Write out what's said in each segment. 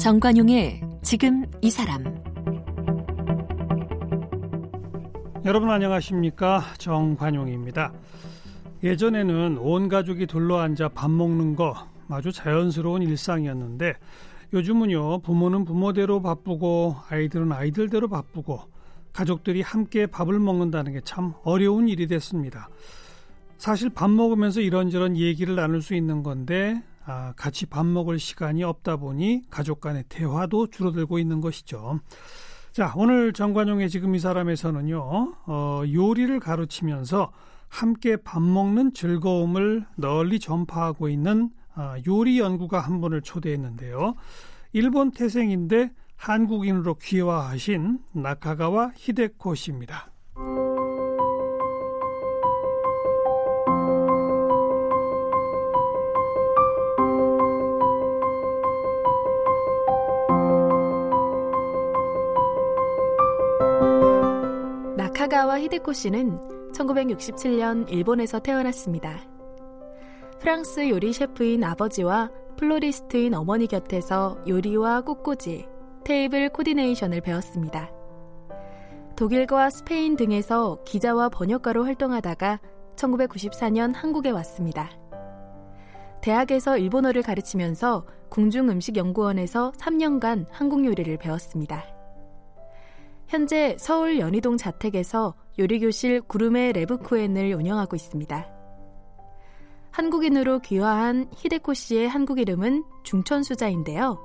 정관용의 지금 이 사람 여러분 안녕하십니까 정관용입니다. 예전에는 온 가족이 둘러앉아 밥 먹는 거 아주 자연스러운 일상이었는데 요즘은요 부모는 부모대로 바쁘고 아이들은 아이들대로 바쁘고 가족들이 함께 밥을 먹는다는 게 참 어려운 일이 됐습니다. 사실 밥 먹으면서 이런저런 얘기를 나눌 수 있는 건데 아, 같이 밥 먹을 시간이 없다 보니 가족 간의 대화도 줄어들고 있는 것이죠. 자, 오늘 정관용의 지금 이 사람에서는요, 어, 요리를 가르치면서 함께 밥 먹는 즐거움을 널리 전파하고 있는 어, 요리 연구가 한 분을 초대했는데요. 일본 태생인데 한국인으로 귀화하신 나카가와 히데코 씨입니다. 히데코 씨는 1967년 일본에서 태어났습니다. 프랑스 요리 셰프인 아버지와 플로리스트인 어머니 곁에서 요리와 꽃꽂이, 테이블 coordination을 배웠습니다. 독일과 스페인 등에서 기자와 번역가로 활동하다가 1994년 한국에 왔습니다. 대학에서 일본어를 가르치면서 궁중음식연구원에서 3년간 한국 요리를 배웠습니다. 현재 서울 연희동 자택에서 요리교실 구름의 레브쿠엔을 운영하고 있습니다. 한국인으로 귀화한 히데코 씨의 한국 이름은 중천 수자인데요.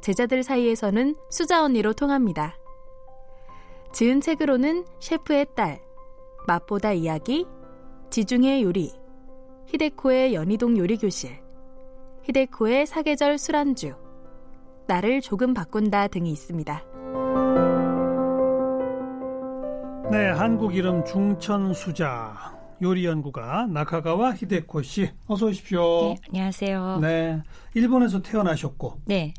제자들 사이에서는 수자 언니로 통합니다. 지은 책으로는 셰프의 딸, 맛보다 이야기, 지중해 요리, 히데코의 연희동 요리교실, 히데코의 사계절 술안주, 나를 조금 바꾼다 등이 있습니다. 네, 한국 이름 중천 수자 요리 연구가 나카가와 히데코 씨 어서 오십시오. 네, 안녕하세요. 네, 일본에서 태어나셨고. 네.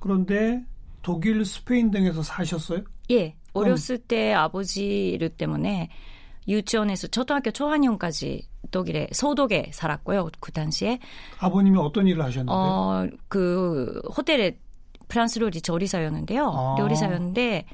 그런데 독일, 스페인 등에서 사셨어요? 예. 어렸을 때 아버지 일 때문에 유치원에서 초등학교 초학년까지 독일에 소독에 살았고요. 그 당시에 아버님이 어떤 일을 하셨는데? 어, 그 호텔에 프랑스 요리 조리사였는데요. 아. 요리사였는데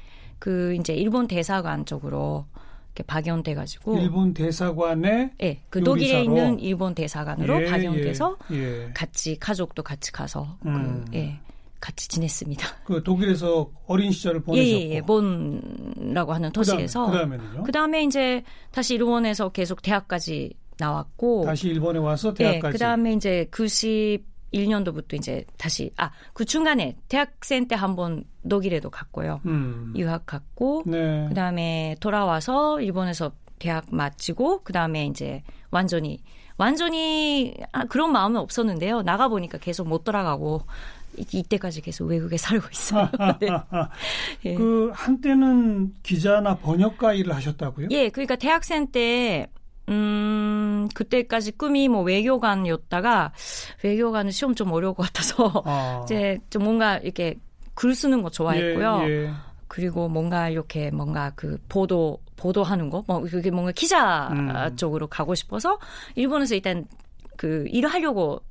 그 이제 일본 대사관 쪽으로 이렇게 파견돼 가지고 일본 대사관에 예, 그 요리사로? 독일에 있는 일본 대사관으로 예, 파견돼서 예, 예. 같이 가족도 같이 가서 음. 그 예. 같이 지냈습니다. 그 독일에서 어린 시절을 예, 보내셨고. 예, 예. 본라고 하는 도시에서 그다음에, 그다음에는요? 그다음에 이제 다시 일본에서 계속 대학까지 나왔고 다시 일본에 와서 예, 대학까지. 그다음에 이제 91년도부터 이제 다시 아, 그 중간에 대학생 때 한 번 독일에도 갔고요. 음. 유학 갔고 네. 그다음에 돌아와서 일본에서 대학 마치고 그다음에 이제 완전히 완전히 아, 그런 마음은 없었는데요. 나가 보니까 계속 못 돌아가고 이- 이때까지 계속 외국에 살고 있어요. 네. 예. 그 한때는 기자나 번역가 일을 하셨다고요? 예, 그러니까 대학생 때 음, 그때까지 꿈이 뭐 외교관이었다가 외교관은 시험 좀 어려울 것 같아서 아. 이제 좀 뭔가 이렇게 글 쓰는 거 좋아했고요. 예, 예. 그리고 뭔가 이렇게 뭔가 그 보도 보도하는 거, 뭐 그게 뭔가 기자 음. 쪽으로 가고 싶어서 일본에서 일단 그 일을 하려고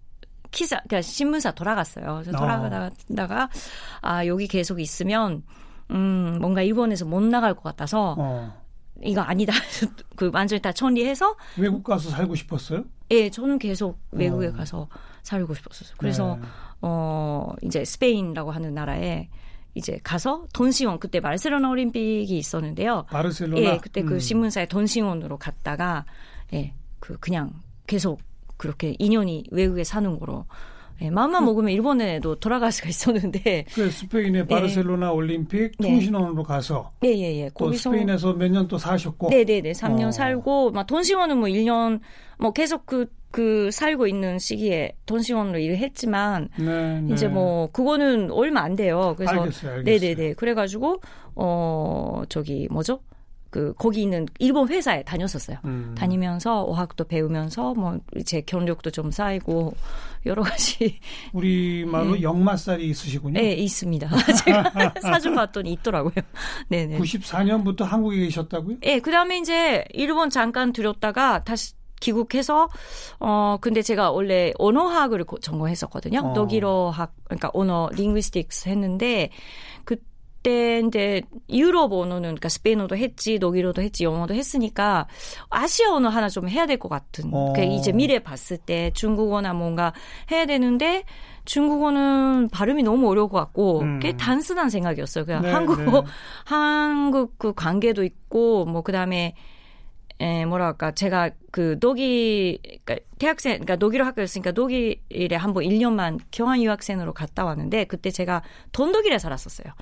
기자, 그러니까 신문사 돌아갔어요. 그래서 어. 돌아가다가 아 여기 계속 있으면 음 뭔가 일본에서 못 나갈 것 같아서 어. 이거 아니다. 그 완전히 다 정리해서 외국 가서 살고 싶었어요? 예, 저는 계속 외국에 어. 가서 살고 싶었어요. 그래서 네. 어 이제 스페인이라고 하는 나라에 이제 가서 돈시원 그때 바르셀로나 올림픽이 있었는데요. 바르셀로나. 예, 그때 그 음. 신문사에 돈시원으로 갔다가 예, 그 그냥 계속 그렇게 2년이 외국에 사는 거로 예, 마음만 먹으면 일본에도 돌아갈 수가 있었는데 그 스페인의 바르셀로나 올림픽 네. 통신원으로 가서 예, 예, 예. 또 거기서 스페인에서 몇 년 또 사셨고. 네 네 네. 3년 어. 살고, 막, 돈시원은 뭐 1년, 뭐 계속 그, 그, 살고 있는 시기에 돈시원으로 일을 했지만, 네, 네. 이제 뭐, 그거는 얼마 안 돼요. 그래서. 알겠어요, 알겠어요. 네 네 네. 그래 가지고, 어, 저기, 뭐죠? 그, 거기 있는 일본 회사에 다녔었어요. 음. 다니면서 어학도 배우면서, 뭐, 제 경력도 좀 쌓이고, 여러 가지, 우리 말로 역마살이 있으시군요. 예, 있습니다. 제가 사준 봤더니 있더라고요. 네 네. 94년부터 한국에 계셨다고요? 예, 그 다음에 이제 일본 잠깐 들였다가 다시 귀국해서 어 근데 제가 원래 언어학을 전공했었거든요. 어. 독일어학 그러니까 언어 링귀스틱스 했는데 그 때 이제 유럽 언어는 그러니까 스페인어도 했지, 독일어도 했지, 영어도 했으니까 아시아 언어 하나 좀 해야 될 것 같은. 어. 그 이제 미래 봤을 때 중국어나 뭔가 해야 되는데 중국어는 발음이 너무 어려울 것 같고 음. 그게 단순한 생각이었어요. 그냥 네, 한국어 네. 한국 그 관계도 있고 뭐 그다음에 에 뭐랄까 제가 그 독일 그러니까 대학생 그러니까 독일어 학교였으니까 독일에 한번 1년만 교환 유학생으로 갔다 왔는데 그때 제가 돈독일에 살았었어요.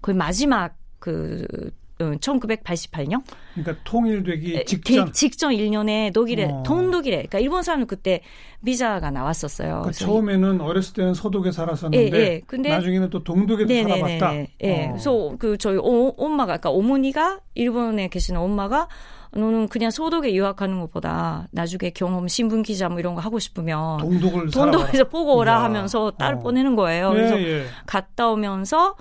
거의 마지막 그 어, 1988년 그러니까 통일되기 에, 직전. 그 직전 1년에 독일에 어. 돈 독일에 그러니까 일본 사람은 그때 비자가 나왔었어요. 그러니까 처음에는 어렸을 때는 서독에 살았었는데 예, 예. 근데 나중에는 또 동독에도 살아봤다. 예. 어. 그래서 그 저희 오, 엄마가 그러니까 어머니가 일본에 계시는 엄마가 너는 그냥 소독에 유학하는 것보다 나중에 경험 신분 기자 뭐 이런 거 하고 싶으면 동독을 돈독에서 살아봐라. 보고 오라 이야. 하면서 딸 어. 보내는 거예요. 예, 그래서 예. 갔다 오면서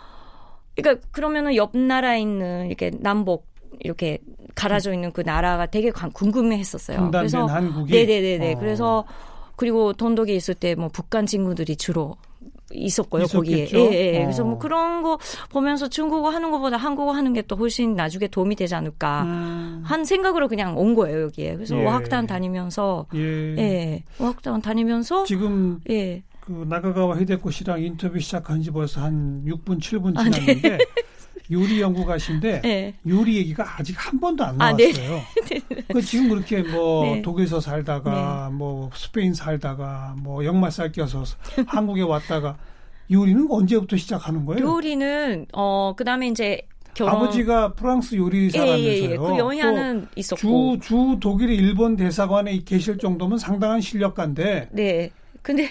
그러니까 그러면은 옆 나라에 있는 이렇게 남북 이렇게 갈아져 있는 그 나라가 되게 관- 궁금해했었어요. 그래서 한국이. 네네네네. 어. 그래서 그리고 돈독에 있을 때 뭐 북한 친구들이 주로 있었고요 거기에. 있었겠죠? 예, 예. 그래서 어. 뭐 그런 거 보면서 중국어 하는 것보다 한국어 하는 게 또 훨씬 나중에 도움이 되지 않을까 음. 한 생각으로 그냥 온 거예요 여기에. 그래서 예. 어학단 다니면서 예. 예, 어학단 다니면서 지금 예. 그 나가가와 히데코 씨랑 인터뷰 시작한 지 벌써 한 6분 7분 아, 네. 지났는데 요리 연구가신데 예. 요리 얘기가 아직 한 번도 안 아, 네. 나왔어요. 그 지금 그렇게 뭐 네. 독일에서 살다가 뭐 스페인 살다가 뭐 역마살 껴서 한국에 왔다가 요리는 언제부터 시작하는 거예요? 요리는 어 그다음에 이제 결혼 아버지가 프랑스 요리 사람이서요. 예, 예, 예. 그 영향은 있었고. 주, 주 독일의 일본 대사관에 계실 정도면 상당한 실력가인데, 네. 근데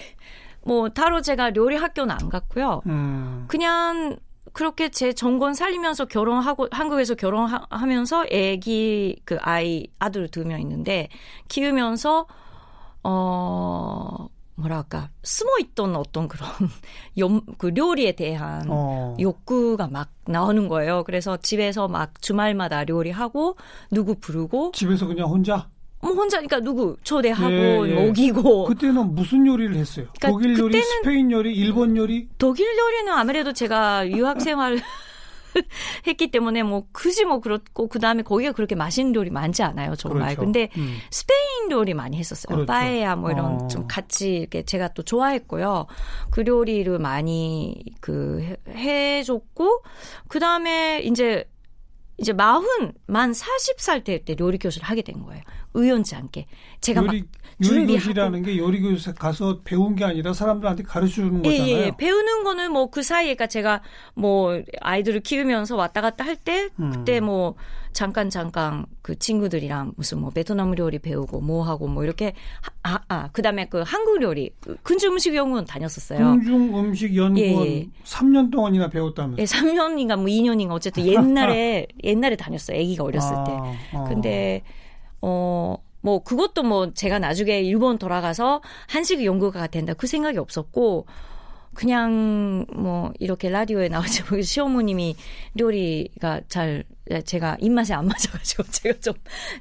뭐 따로 제가 요리 학교는 안 갔고요. 음, 그냥 그렇게 제 전공 살리면서 결혼하고 한국에서 결혼하면서 아기 그 아이 아들 두 명 있는데 키우면서 어 뭐랄까 숨어 있던 어떤 그런 염, 그 요리에 대한 어, 욕구가 막 나오는 거예요. 그래서 집에서 막 주말마다 요리하고 누구 부르고 집에서 그냥 혼자? 뭐 혼자 그러니까 누구 초대하고 예, 예. 먹이고 그때는 무슨 요리를 했어요? 그러니까 독일 요리, 스페인 요리, 일본 요리? 독일 요리는 아무래도 제가 유학 생활 했기 때문에 뭐 굳이 뭐 그렇고 그 다음에 거기가 그렇게 맛있는 요리 많지 않아요 정말. 그렇죠. 근데 음. 스페인 요리 많이 했었어요. 그렇죠. 빠에야 뭐 이런 어. 좀 같이 이렇게 제가 또 좋아했고요. 그 요리를 많이 그 해- 해줬고 그 다음에 이제 이제 마흔 만 40살 될때 요리 교실을 하게 된 거예요. 우연치 않게 제가 막 요리, 준비하고. 요리교실이라는 게 요리교실 가서 배운 게 아니라 사람들한테 가르쳐 주는 예, 거잖아요. 예, 배우는 거는 뭐 그 사이에, 그러니까 제가 뭐 아이들을 키우면서 왔다 갔다 할 때, 음. 그때 뭐 잠깐 잠깐 그 친구들이랑 무슨 뭐 베트남 요리 배우고 뭐 하고 뭐 이렇게, 하- 아, 아, 그 다음에 그 한국 요리, 근주 음식 연구원 다녔었어요. 궁중 음식 연구원 예, 예. 3년 동안이나 배웠다면서. 예, 3년인가 뭐 2년인가 어쨌든 옛날에, 옛날에 다녔어요. 아기가 어렸을 때. 아, 어. 근데 어. 뭐 그것도 뭐 제가 나중에 일본 돌아가서 한식 연구가가 된다 그 생각이 없었고 그냥 뭐 이렇게 라디오에 나오지 뭐 시어머님이 요리가 잘 제가 입맛에 안 맞아가지고 제가 좀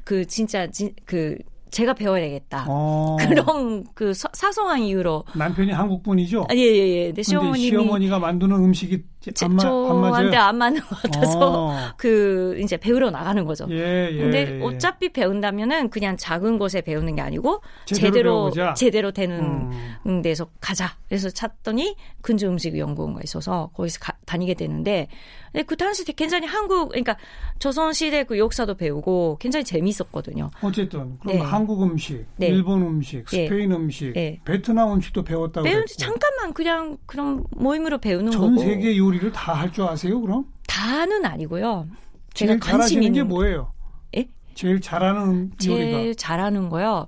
그 진짜 진, 그 제가 배워야 되겠다 어. 그런 그 서- 사소한 이유로 남편이 한국 분이죠. 예예예 근데 근데 시어머님이 시어머니가 만드는 음식이 제- 안, 마, 안. 저한테 안 맞는 것 같아서 어. 그 이제 배우러 나가는 거죠. 예, 예. 근데 예. 어차피 배운다면은 그냥 작은 곳에 배우는 게 아니고 제대로 제대로. 제대로 되는 음. 데서 가자. 그래서 찾더니 근주 음식 연구원가 있어서 거기서 가- 다니게 되는데 근데 그 당시 때 굉장히 한국 그러니까 조선 시대 그 역사도 배우고 굉장히 재미있었거든요. 어쨌든 그럼 네. 한국 음식, 네. 일본 음식, 예. 스페인 음식, 예. 베트남 음식도 배웠다고 배운. 잠깐만 그냥 그런 모임으로 배우는 전 거고 세계 요리를 다 할 줄 아세요, 그럼? 다는 아니고요. 제가 제일 관심 잘하시는 게 있는 뭐예요? 예? 제일 잘하는 제일 요리가 잘하는 거요.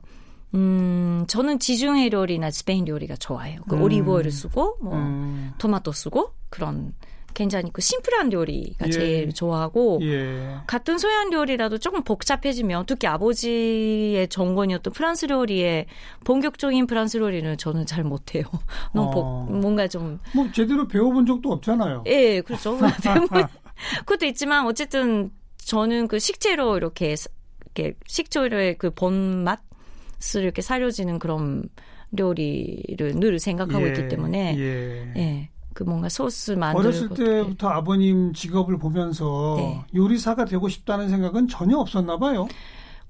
음, 저는 지중해 요리나 스페인 요리가 좋아해요. 그 음. 오리브 오일 쓰고 뭐 음, 토마토 쓰고 그런 굉장히 그 심플한 요리가 예. 제일 좋아하고 예. 같은 서양 요리라도 조금 복잡해지면 특히 아버지의 전공이었던 프랑스 요리에 본격적인 프랑스 요리는 저는 잘 못해요. 너무 복- 어. 뭔가 좀 뭐 제대로 배워본 적도 없잖아요. 예, 그렇죠. 그것도 있지만 어쨌든 저는 그 식재료 이렇게 스- 이렇게 식재료의 그 본맛 맛을 이렇게 살려지는 그런 요리를 늘 생각하고 예, 있기 때문에 예. 예. 그 뭔가 소스 만들고 어렸을 때부터 아버님 직업을 보면서 네. 요리사가 되고 싶다는 생각은 전혀 없었나 봐요.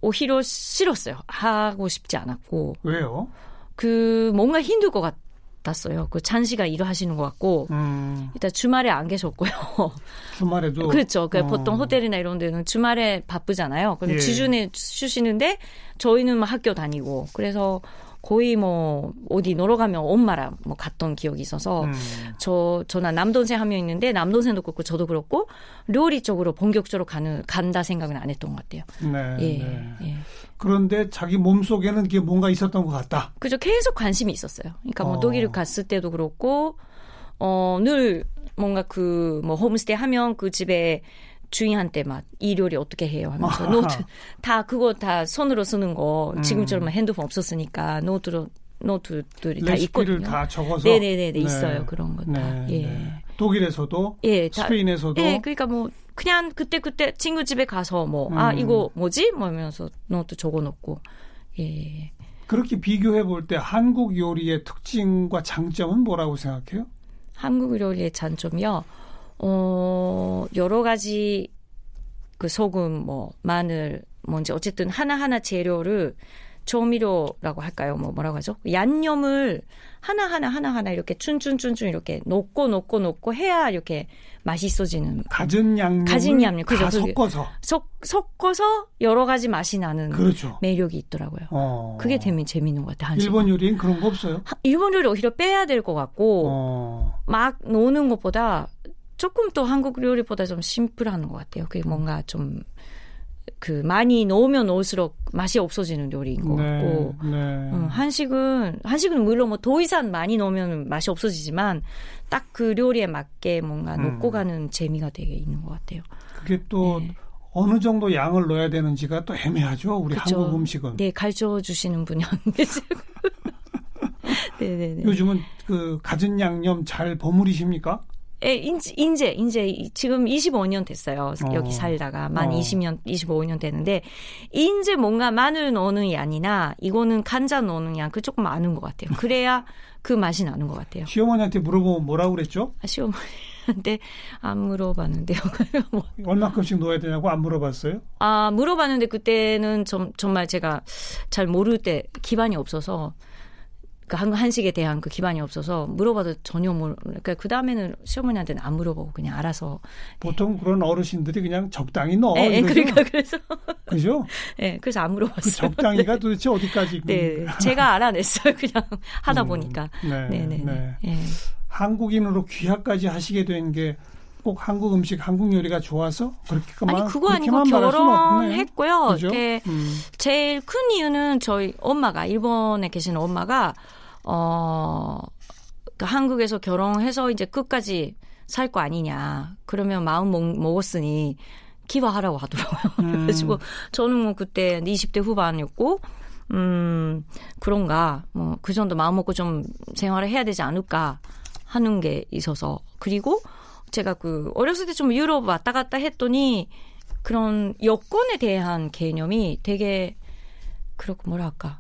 오히려 싫었어요. 하고 싶지 않았고 왜요? 그 뭔가 힘들 것 같았어요. 그 잔시간 일을 하시는 것 같고 음, 일단 주말에 안 계셨고요. 주말에도 그렇죠. 그 어. 보통 호텔이나 이런 데는 주말에 바쁘잖아요. 근데 예. 주중에 쉬시는데 저희는 막 학교 다니고 그래서 거의 뭐 어디 놀러 가면 엄마랑 뭐 갔던 기억이 있어서 음, 저 저나 남동생 한 명 있는데 남동생도 그렇고 저도 그렇고 요리 쪽으로 본격적으로 가는 간다 생각은 안 했던 것 같아요. 네, 예, 네. 예. 그런데 자기 몸 속에는 그게 뭔가 있었던 것 같다. 그죠. 계속 관심이 있었어요. 그러니까 뭐 어. 독일 갔을 때도 그렇고 어늘 뭔가 그 뭐 홈스테이 하면 그 집에 주인한테 막 이 요리 어떻게 해요 하면서 아하. 노트 다 그거 다 손으로 쓰는 거 음. 지금처럼 핸드폰 없었으니까 노트로 노트들이 다 있거든요. 다 적어서 네네네 네. 있어요 그런 거 다. 네, 예. 네. 독일에서도 예, 다- 스페인에서도 예, 그러니까 뭐 그냥 그때 그때 친구 집에 가서 뭐아 음. 이거 뭐지? 뭐 하면서 노트 적어놓고 예. 그렇게 비교해 볼 때 한국 요리의 특징과 장점은 뭐라고 생각해요? 한국 요리의 장점이요. 어, 여러 가지 그 소금, 뭐, 마늘, 뭔지 어쨌든 하나하나 재료를 조미료라고 할까요? 뭐 뭐라고 하죠? 양념을 하나하나 하나하나 이렇게 춘춘춘춘 이렇게 놓고 놓고 놓고 해야 이렇게 맛있어지는 가진 양념을 가진 양념, 그죠. 섞어서 섞, 섞어서 여러 가지 맛이 나는 그렇죠. 매력이 있더라고요. 어. 그게 되면 재밌는 것 같아요. 일본 요리엔 그런 거 없어요? 하- 일본 요리 오히려 빼야 될 것 같고 어. 막 노는 것보다 조금 더 한국 요리보다 좀 심플한 것 같아요. 그게 뭔가 좀 그 많이 넣으면 넣을수록 맛이 없어지는 요리인 것 같고 네. 음, 한식은 한식은 물론 뭐더 이상 많이 넣으면 맛이 없어지지만 딱 그 요리에 맞게 뭔가 음. 넣고 가는 재미가 되게 있는 것 같아요. 그게 또 네. 어느 정도 양을 넣어야 되는지가 또 애매하죠. 우리 그쵸. 한국 음식은. 네, 가르쳐 주시는 분이 안 계시고. 네네네. 요즘은 그 가진 양념 잘 버무리십니까? 예, 인제, 인제, 인제, 이- 지금 25년 됐어요. 어. 여기 살다가. 만 어. 20년, 25년 되는데, 인제 뭔가 마늘 넣는 양이나, 이거는 간장 넣는 양, 그 조금 아는 것 같아요. 그래야 그 맛이 나는 것 같아요. 시어머니한테 물어보면 뭐라고 그랬죠? 아, 시어머니한테 안 물어봤는데요. 뭐, 얼마큼씩 넣어야 되냐고 안 물어봤어요? 아, 물어봤는데 그때는 좀, 정말 제가 잘 모를 때 기반이 없어서, 그 한식에 대한 그 기반이 없어서 물어봐도 전혀 모르, 그러니까 그 다음에는 시어머니한테는 안 물어보고 그냥 알아서. 보통 그런 어르신들이 그냥 적당히 넣어. 예, 예? 그러니까 그래서, 그죠? 예, 그래서 안그 물어봤어요. 적당히가 도대체 어디까지? 네, 제가 알아냈어요. 그냥 하다 음, 보니까. 네, 네, 네, 네. 네. 한국인으로 귀화까지 하시게 된게 꼭 한국 음식, 한국 요리가 좋아서 그렇게만 아니 그거 아니고. 결혼했고요. 그죠? 이렇게 음. 제일 큰 이유는 저희 엄마가 일본에 계시는 엄마가 어그 한국에서 결혼해서 이제 끝까지 살 거 아니냐. 그러면 마음 먹, 먹었으니 기화하라고 하더라고요. 음. 그래가지고 저는 뭐 그때 20대 후반이었고 음 그런가 뭐 그 정도 마음 먹고 좀 생활을 해야 되지 않을까 하는 게 있어서 그리고 제가 그 어렸을 때 좀 유럽 왔다 갔다 했더니 그런 여권에 대한 개념이 되게 그렇고 뭐랄까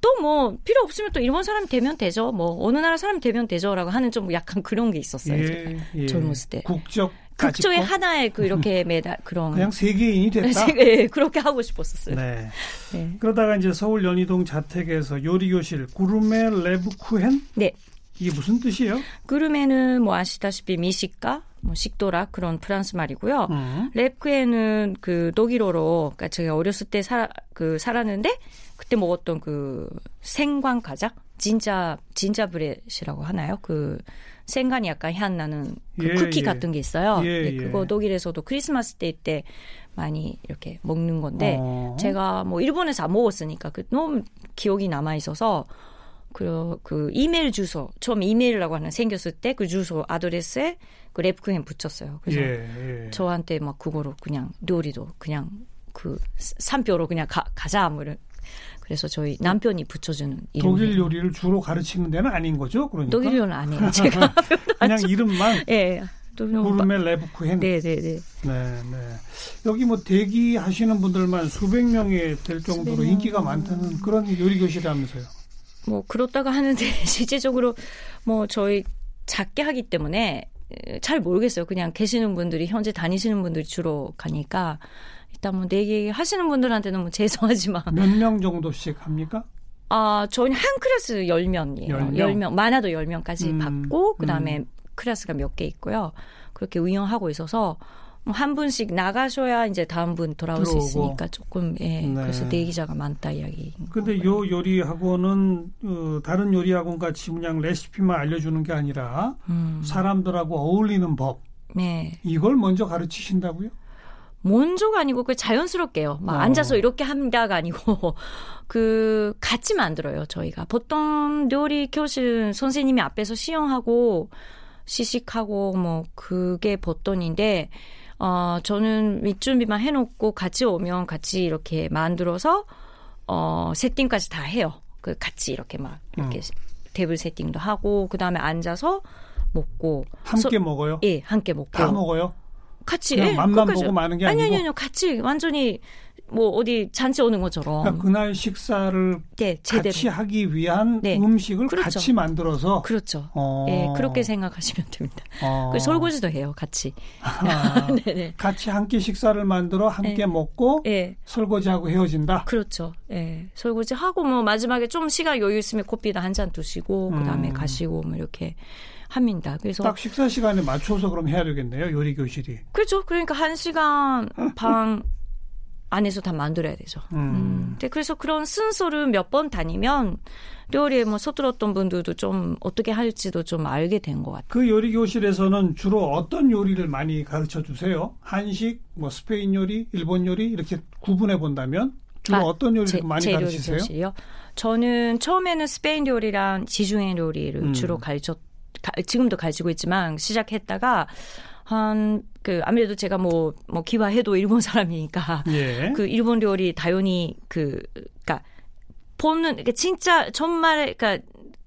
또 뭐 필요 없으면 또 일본 사람 되면 되죠 뭐 어느 나라 사람 되면 되죠라고 하는 좀 약간 그런 게 있었어요. 예, 예. 젊었을 때. 국적 극조의 가지고 하나의 그 이렇게 매달 그런 그냥 세계인이 됐다. 예, 그렇게 하고 싶었었어요. 네. 네. 그러다가 이제 서울 연희동 자택에서 요리 교실 구르메 레브쿠헨 네. 이게 무슨 뜻이에요? 그루메는 뭐 아시다시피 미식가, 뭐 식도락 그런 프랑스 말이고요. 음. 랩크에는 그 독일어로 그러니까 제가 어렸을 때 살, 그 살았는데 그때 먹었던 그 생강 과자 진짜 진짜 브렛이라고 하나요? 그 생간이 약간 향 나는 그 예, 쿠키 예. 같은 게 있어요. 예, 네, 예. 그거 독일에서도 크리스마스 때때 많이 이렇게 먹는 건데 어. 제가 뭐 일본에서 안 먹었으니까 그 너무 기억이 남아 있어서 그, 그 이메일 주소 처음 이메일이라고 하는 생겼을 때 그 주소 아드레스에 그 랩크햄 붙였어요. 그래서 예, 예. 저한테 막 그거로 그냥 요리도 그냥 그 산표로 그냥 가, 가자 뭐 이런 그래서 저희 남편이 붙여주는 이름 독일 요리를 주로 가르치는 데는 아닌 거죠? 그러니까 독일 요리는 안 해요 제가 그냥 이름만 예 구르메 레브쿠헨. 네, 네, 네. 네, 네. 여기 뭐 대기하시는 분들만 수백 명이 될 정도로 인기가 많다는 그런 요리 교실이라면서요. 뭐 그렇다고 하는데 실제적으로 뭐 저희 작게 하기 때문에 잘 모르겠어요. 그냥 계시는 분들이 현재 다니시는 분들이 주로 가니까 일단 뭐 내기 하시는 분들한테는 뭐 죄송하지만 몇 명 정도씩 합니까? 아, 저희는 한 클래스 10명이에요. 10명? 10명, 많아도 10명까지 음, 받고 그다음에 음. 클래스가 몇 개 있고요. 그렇게 운영하고 있어서 뭐 한 분씩 나가셔야 이제 다음 분 돌아올 수 들어오고. 있으니까 조금 예. 네. 그래서 내기자가 많다 이야기. 근데 요 요리 학원은 어, 다른 요리 학원 같이 그냥 레시피만 알려주는 게 아니라 음. 사람들하고 어울리는 법 네. 이걸 먼저 가르치신다고요? 먼저가 아니고 그 자연스럽게요. 막 어. 앉아서 이렇게 한다가 아니고 그 같이 만들어요. 저희가 보통 요리 교실 선생님이 앞에서 시연하고 시식하고 뭐 그게 보통인데 어 저는 밑준비만 해놓고 같이 오면 같이 이렇게 만들어서 어 세팅까지 다 해요. 그 같이 이렇게 막 이렇게 테이블 세팅도 하고 그 다음에 앉아서 먹고 함께 먹어요? 예 함께 먹고 다 먹어요? 같이 예, 맛만. 보고 마는 게 아니 아니고? 아니 아니 같이 완전히 뭐 어디 잔치 오는 것처럼 그러니까 그날 식사를 네, 제대로 같이 하기 위한 네. 음식을 그렇죠. 같이 만들어서 그렇죠. 어. 예, 그렇게 생각하시면 됩니다. 어. 그 설거지도 해요, 같이. 아, 네네. 같이 함께 식사를 만들어 함께 네. 먹고 예, 설거지하고 헤어진다. 그렇죠. 예, 설거지 하고 뭐 마지막에 좀 시간 여유 있으면 커피도 한잔 드시고 그다음에 음. 가시고 뭐 이렇게 합니다. 그래서 딱 식사 시간에 맞춰서 그럼 해야 되겠네요. 요리 교실이. 그렇죠. 그러니까 한 시간 반 안에서 다 만들어야 되죠. 음. 음. 근데 그래서 그런 순서를 몇 번 다니면 요리에 뭐 서툴었던 분들도 좀 어떻게 할지도 좀 알게 된 것 같아요. 그 요리 교실에서는 주로 어떤 요리를 많이 가르쳐 주세요? 한식, 뭐 스페인 요리, 일본 요리 이렇게 구분해 본다면 주로 아, 어떤 요리를 제- 많이 제 가르치세요? 교실이요? 저는 처음에는 스페인 요리랑 지중해 요리를 음. 주로 가르쳐 가- 지금도 가르치고 있지만 시작했다가 한 그 아무래도 제가 뭐 뭐 기와해도 일본 사람이니까 예. 그 일본 요리 당연히 그 그러니까 보는 그러니까 진짜 정말 그러니까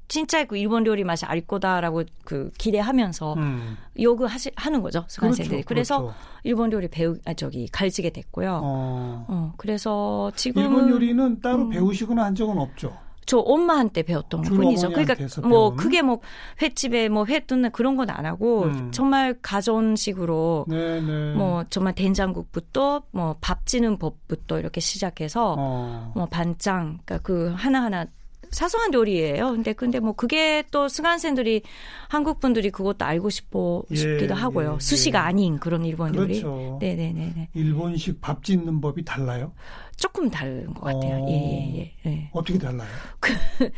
진짜 그 일본 요리 맛이 알 거다라고 그 기대하면서 음. 요구 하시 하는 거죠 수강생들이. 그렇죠, 그래서 그렇죠. 일본 요리 배우 아 저기 가르치게 됐고요. 어, 어. 그래서 지금 일본 요리는 따로 음. 배우시거나 한 적은 없죠. 저 엄마한테 배웠던 주로 뿐이죠. 그러니까 뭐 배운? 그게 뭐 횟집에 뭐회 뜯는 그런 건 안 하고 음. 정말 가전식으로 네네. 뭐 정말 된장국부터 뭐 밥 지는 법부터 이렇게 시작해서 어. 뭐 반짱 그러니까 그 하나하나 사소한 요리예요. 근데 근데 뭐 그게 또 승한생들이 한국 분들이 그것도 알고 싶어 예, 싶기도 하고요. 예, 수시가 예. 아닌 그런 일본 요리. 그렇죠. 네네네네. 일본식 밥 짓는 법이 달라요? 조금 다른 것 같아요. 어. 예예예. 예, 예. 어떻게 달라요?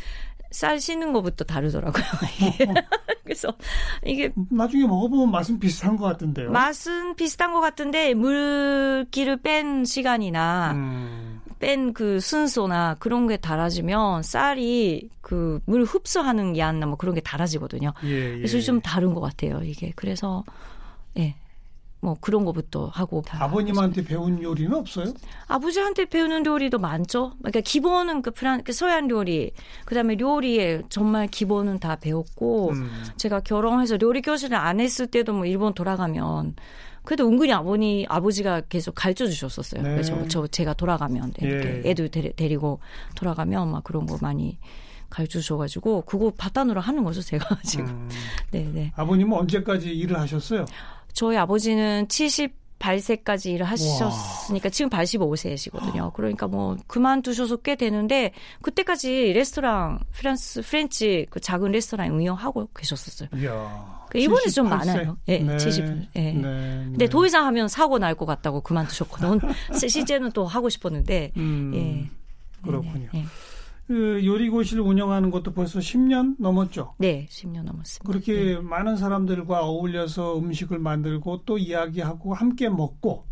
쌀 씻는 것부터 다르더라고요. 그래서 이게 나중에 먹어보면 맛은 비슷한 것 같은데요. 맛은 비슷한 것 같은데 물기를 뺀 시간이나 음. 뺀 그 순서나 그런 게 달라지면 쌀이 그 물 흡수하는 양이나 뭐 그런 게 달라지거든요. 예, 예. 그래서 좀 다른 것 같아요. 이게 그래서 예. 뭐 그런 거부터 하고 다 아버님한테 배운 요리는 없어요? 아버지한테 배우는 요리도 많죠. 그러니까 기본은 그 프란 그 서양 요리, 그다음에 요리에 정말 기본은 다 배웠고 음. 제가 결혼해서 요리 교실을 안 했을 때도 뭐 일본 돌아가면 그래도 은근히 아버니 아버지가 계속 가르쳐 주셨었어요. 네. 그래서 저 제가 돌아가면 이렇게 예. 애들 데리, 데리 고 돌아가면 막 그런 거 많이 가르쳐 주셔가지고 그거 바탕으로 하는 거죠 제가 지금. 음. 네네. 아버님은 언제까지 일을 하셨어요? 저희 아버지는 78세까지 일을 하셨으니까 지금 85세시거든요. 그러니까 뭐 그만두셔서 꽤 되는데 그때까지 레스토랑 프랑스 French 그 작은 레스토랑 운영하고 계셨었어요. 이야. 그 일본에 좀 78세? 많아요. 예, 네. 70. 예. 네. 근데 더 이상 하면 사고 날 것 같다고 그만두셨거든. 실제는 또 하고 싶었는데 음, 예. 그렇군요. 네, 네. 그 요리고실 운영하는 것도 벌써 10년 넘었죠. 네, 10년 넘었습니다. 그렇게 네. 많은 사람들과 어울려서 음식을 만들고 또 이야기하고 함께 먹고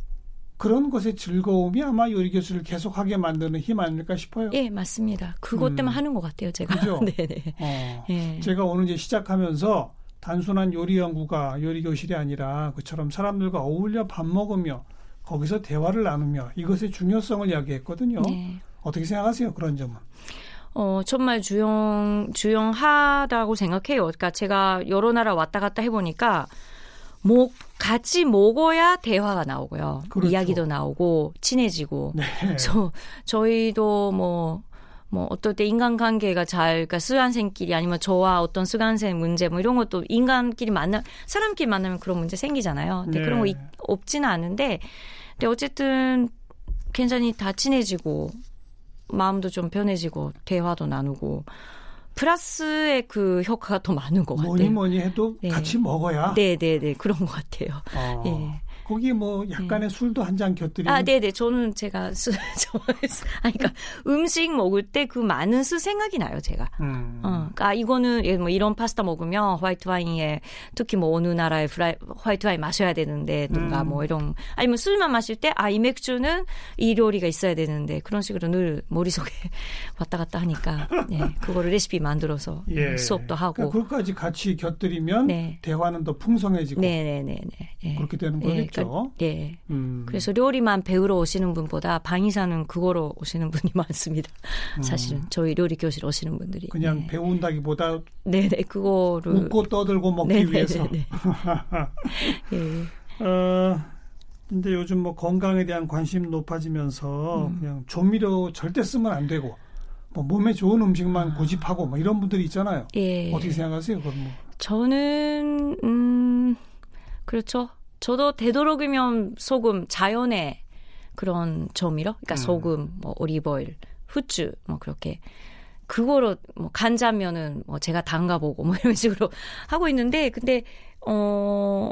그런 것의 즐거움이 아마 요리교실을 계속하게 만드는 힘 아닐까 싶어요. 예, 맞습니다. 그것 때문에 음. 하는 것 같아요, 제가. 그죠? 네, 네. 어. 예. 제가 오늘 이제 시작하면서 단순한 요리 연구가 요리 교실이 아니라 그처럼 사람들과 어울려 밥 먹으며 거기서 대화를 나누며 이것의 중요성을 이야기했거든요. 네. 어떻게 생각하세요? 그런 점은. 어, 정말 주용, 주용하다고 생각해요. 그러니까 제가 여러 나라 왔다 갔다 해보니까 뭐 같이 먹어야 대화가 나오고요. 그렇죠. 이야기도 나오고 친해지고. 네. 저 저희도 뭐. 뭐 어떨 때 인간관계가 잘 그러니까 수강생끼리 아니면 저와 어떤 수강생 문제 뭐 이런 것도 인간끼리 만나 사람끼리 만나면 그런 문제 생기잖아요. 근데 네. 그런 거 있- 없지는 않은데 근데 어쨌든 굉장히 다 친해지고 마음도 좀 편해지고 대화도 나누고 플러스의 그 효과가 더 많은 것 뭐니 같아요. 뭐니 해도 네. 같이 먹어야. 네, 네, 네 그런 것 같아요. 어. 예. 거기 뭐 약간의 술도 한 잔 곁들이면 아, 네네. 저는 제가 수, 좋아해서. 아니, 그러니까 음식 먹을 때 그 많은 수 생각이 나요, 제가. 음. 어, 그러니까 이거는 예, 뭐 이런 파스타 먹으면 화이트 와인에 특히 뭐 어느 나라의 프라이, 화이트 와인 마셔야 되는데, 뭔가 음. 뭐 이런 아니면 술만 마실 때 아 이 맥주는 이 요리가 있어야 되는데 그런 식으로 늘 머릿속에 왔다 갔다 하니까 네, 그거를 레시피 만들어서 예. 수업도 하고. 그러니까 그것까지 같이 곁들이면 네. 대화는 더 풍성해지고 네네네네. 예. 그렇게 되는 예, 거겠죠. 그러니까, 예. 음. 그래서 요리만 배우러 오시는 분보다 방이사는 그거로 오시는 분이 많습니다. 사실은 저희 요리 교실 오시는 분들이 음. 그냥 네. 배운다기보다 네네 그거를 웃고 떠들고 먹기 네네네네. 위해서. 예. 어, 근데 요즘 뭐 건강에 대한 관심 높아지면서 음. 그냥 조미료 절대 쓰면 안 되고 뭐 몸에 좋은 음식만 아. 고집하고 뭐 이런 분들이 있잖아요. 예. 어떻게 생각하세요? 그건 뭐. 저는 음 그렇죠. 저도 되도록이면 소금 자연의 그런 조미료, 그러니까 음. 소금, 뭐 오리버일, 후추, 뭐 그렇게 그거로 뭐 간자면은 뭐 제가 담가보고 뭐 이런 식으로 하고 있는데 근데 어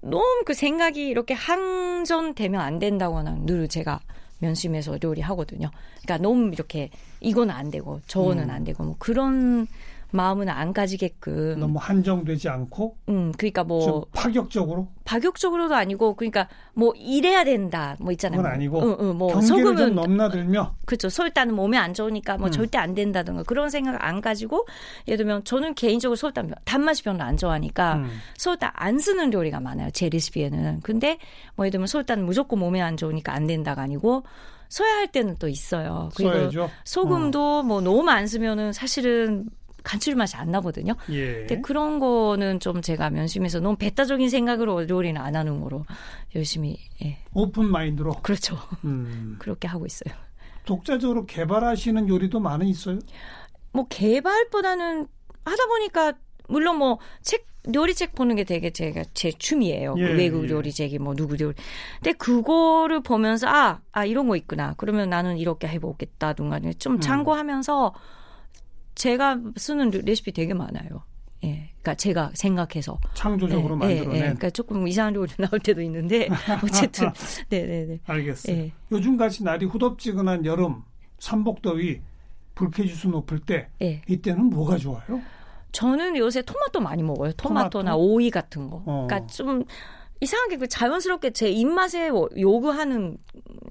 너무 그 생각이 이렇게 항전되면 안 된다고는 늘 제가 면심에서 요리하거든요. 그러니까 너무 이렇게 이거는 안 되고 저거는 음. 안 되고 뭐 그런 마음은 안 가지게끔. 너무 한정되지 않고 음, 그러니까 뭐좀 파격적으로 파격적으로도 아니고 그러니까 뭐 이래야 된다 뭐 있잖아요. 그건 아니고 응, 응, 뭐 경계를 좀 소금은 넘나들며 그렇죠. 설탕은 몸에 안 좋으니까 뭐 음. 절대 안 된다든가 그런 생각 안 가지고 예를 들면 저는 개인적으로 설탕 단맛이 별로 안 좋아하니까 음. 설탕 안 쓰는 요리가 많아요. 제 레시피에는. 근데 뭐 예를 들면 설탕 무조건 몸에 안 좋으니까 안 된다가 아니고 써야 할 때는 또 있어요. 그리고 써야죠. 소금도 뭐 너무 안 쓰면은 사실은 감칠맛이 안 나거든요. 예. 근데 그런 거는 좀 제가 면심에서 너무 배타적인 생각으로 요리는 안 하는 거로 열심히 예. 오픈 마인드로 그렇죠. 음. 그렇게 하고 있어요. 독자적으로 개발하시는 요리도 많은 있어요. 뭐 개발보다는 하다 보니까 물론 뭐 책 요리책 보는 게 되게 제가 제 취미예요. 그 예, 외국 예. 요리책이 뭐 누구 요리. 근데 그거를 보면서 아, 아 이런 거 있구나. 그러면 나는 이렇게 해보겠다든가 좀 음. 참고하면서 제가 쓰는 레시피 되게 많아요. 예, 그러니까 제가 생각해서 창조적으로 예, 예, 만들어낸. 예. 그러니까 조금 이상한 요리 나올 때도 있는데 어쨌든 네네네. 알겠어요. 예. 요즘같이 날이 후덥지근한 여름, 삼복더위, 불쾌지수 높을 때 예. 이때는 뭐가 좋아요? 저는 요새 토마토 많이 먹어요. 토마토나 토마토? 오이 같은 거. 어. 그러니까 좀 이상하게 그 자연스럽게 제 입맛에 요구하는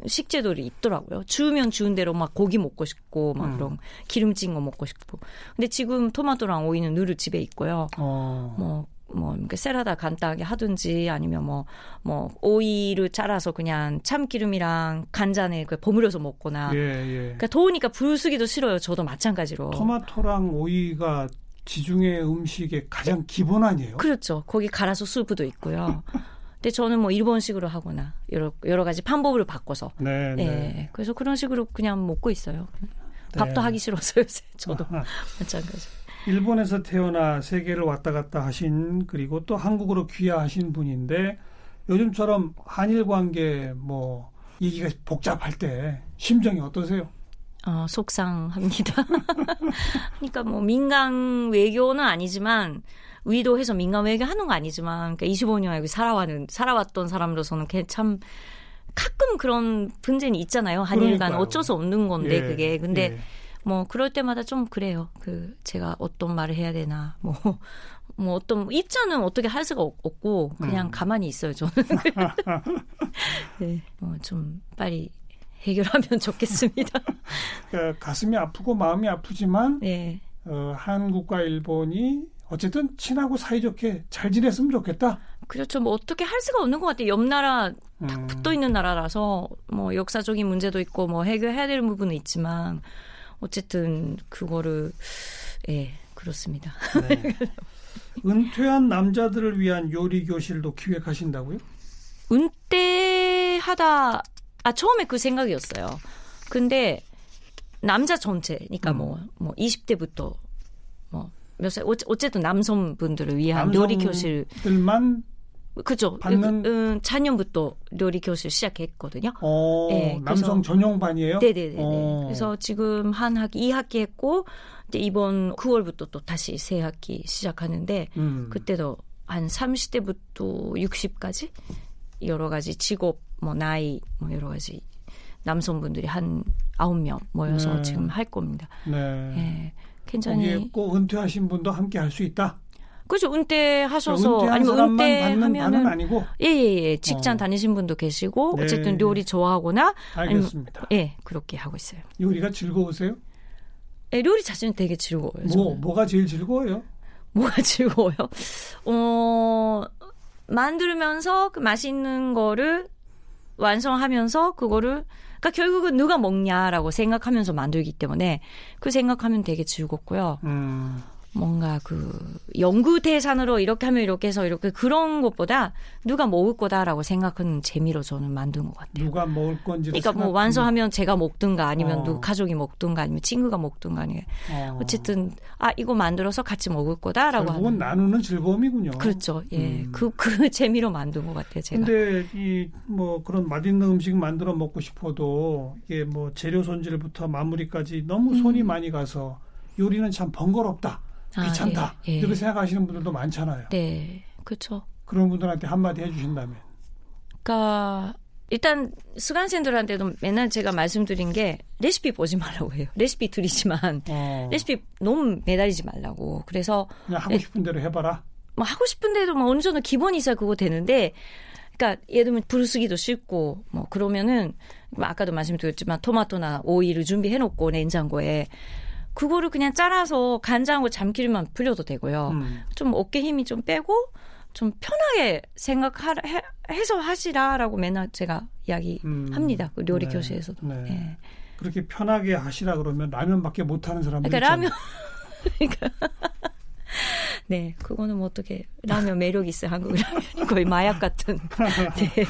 식재들이 있더라고요. 주면 주운 대로 막 고기 먹고 싶고 막 음. 그런 기름진 거 먹고 싶고. 근데 지금 토마토랑 오이는 늘 집에 있고요. 어. 뭐, 뭐, 이렇게 샐러드 간단하게 하든지 아니면 뭐, 뭐, 오이를 잘라서 그냥 참기름이랑 간장에 그 버무려서 먹거나. 예, 예. 그러니까 더우니까 불 쓰기도 싫어요. 저도 마찬가지로. 토마토랑 오이가 지중해 음식의 가장 기본 아니에요? 그렇죠. 거기 가라수 수프도 있고요. 근데 저는 뭐 일본식으로 하거나 여러 여러 가지 방법을 바꿔서 네, 예. 네. 그래서 그런 식으로 그냥 먹고 있어요. 밥도 네. 하기 싫어서 요새 저도 아하. 마찬가지. 일본에서 태어나 세계를 왔다 갔다 하신 그리고 또 한국으로 귀화하신 분인데 요즘처럼 한일 관계 뭐 얘기가 복잡할 때 심정이 어떠세요? 어, 속상합니다. 그러니까 뭐 민간 외교는 아니지만 의도해서 외교 하는 거 아니지만 그러니까 25년 여기 살아왔는 살아왔던 사람으로서는 걔참 가끔 그런 분쟁이 있잖아요. 한일 간. 어쩔 수 없는 건데 예, 그게 근데 예. 뭐 그럴 때마다 좀 그래요. 그 제가 어떤 말을 해야 되나 뭐. 뭐 어떤 입장은 어떻게 할 수가 없- 없고 그냥 음. 가만히 있어요 저는. 네, 뭐 좀 빨리 해결하면 좋겠습니다. 그러니까 가슴이 아프고 마음이 아프지만 네, 어, 한국과 일본이 어쨌든 친하고 사이좋게 잘 지냈으면 좋겠다. 그렇죠. 뭐 어떻게 할 수가 없는 것 같아요. 옆 나라 음, 딱 붙어 있는 나라라서 뭐 역사적인 문제도 있고 뭐 해결해야 될 부분은 있지만 어쨌든 그거를 예 그렇습니다. 네. 은퇴한 남자들을 위한 요리 교실도 기획하신다고요? 은퇴하다 아 처음에 그 생각이었어요. 근데 남자 전체니까 음. 뭐뭐 20대부터 뭐 몇 살 어쨌든 남성분들을 위한 요리 교실 들만 그죠. 받는- 음, 작년부터 요리 교실 시작했거든요. 어, 네, 남성 그래서- 전용반이에요? 네네네. 어. 그래서 지금 한 학기, 2학기 했고, 이제 이번 9월부터 또 다시 새 학기 시작하는데, 음. 그때도 한 30대부터 60까지 여러 가지 직업, 뭐 나이, 뭐 여러 가지 남성분들이 한 9명 모여서 네. 지금 할 겁니다. 네. 예. 거기에 굉장히 꼭 은퇴하신 분도 함께 할 수 있다. 그죠 은퇴하셔서 은퇴한 아니면 은퇴하면은 아니고 예예 예 직장 어. 다니신 분도 계시고 네. 어쨌든 요리 좋아하거나 알겠습니다. 예 그렇게 하고 있어요. 요리가 즐거우세요? 예, 요리 자체는 되게 즐거워요. 뭐 저는. 뭐가 제일 즐거워요? 뭐가 즐거워요? 어, 만들면서 그 맛있는 거를 완성하면서 그거를 그러니까 결국은 누가 먹냐라고 생각하면서 만들기 때문에 그 생각하면 되게 즐겁고요. 음, 뭔가 그 연구 대산으로 이렇게 하면 이렇게 해서 이렇게 그런 것보다 누가 먹을 거다라고 생각하는 재미로 저는 만든 것 같아요. 누가 먹을 건지 그러니까 뭐 완성하면 제가 먹든가 아니면 어. 누 가족이 먹든가 아니면 친구가 먹든가 아니면 어. 어쨌든 아 이거 만들어서 같이 먹을 거다라고 하는 나누는 즐거움이군요. 그렇죠. 예. 음. 그, 그 재미로 만든 것 같아요, 제가. 근데 이 뭐 그런 맛있는 음식 만들어 먹고 싶어도 이게 뭐 재료 손질부터 마무리까지 너무 손이 많이 가서 요리는 참 번거롭다, 음. 아, 귀찮다 예, 예. 이렇게 생각하시는 분들도 많잖아요. 네. 그렇죠. 그런 분들한테 한마디 해주신다면. 그러니까 일단 수강생들한테도 맨날 제가 말씀드린 게 레시피 보지 말라고 해요. 레시피 드리지만 어, 레시피 너무 매달리지 말라고. 그래서 그냥 하고 네. 싶은 대로 해봐라. 뭐 하고 싶은데도 뭐 어느 정도 기본이 있어야 그거 되는데 그러니까 예를 들면 부르스기도 싫고 뭐 그러면은 뭐 아까도 말씀드렸지만 토마토나 오이를 준비해 놓고 냉장고에 그거를 그냥 잘라서 간장하고 참기름만 불려도 되고요. 음. 좀 어깨 힘이 좀 빼고 좀 편하게 생각해서 하시라라고 맨날 제가 이야기합니다. 그 요리 네. 교실에서도. 네. 예. 그렇게 편하게 하시라 그러면 라면밖에 못 하는 사람들 그러니까 라면 있잖아요. 그러니까 네 그거는 뭐 어떻게 라면 매력 있어요 한국 라면이 거의 마약 같은 네.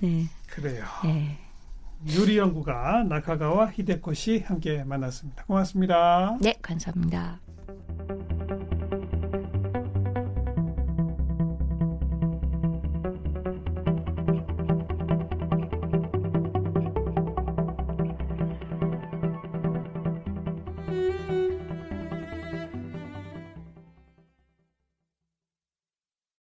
네. 그래요. 네. 요리 연구가 나카가와 히데코 씨 함께 만났습니다. 고맙습니다. 네 감사합니다.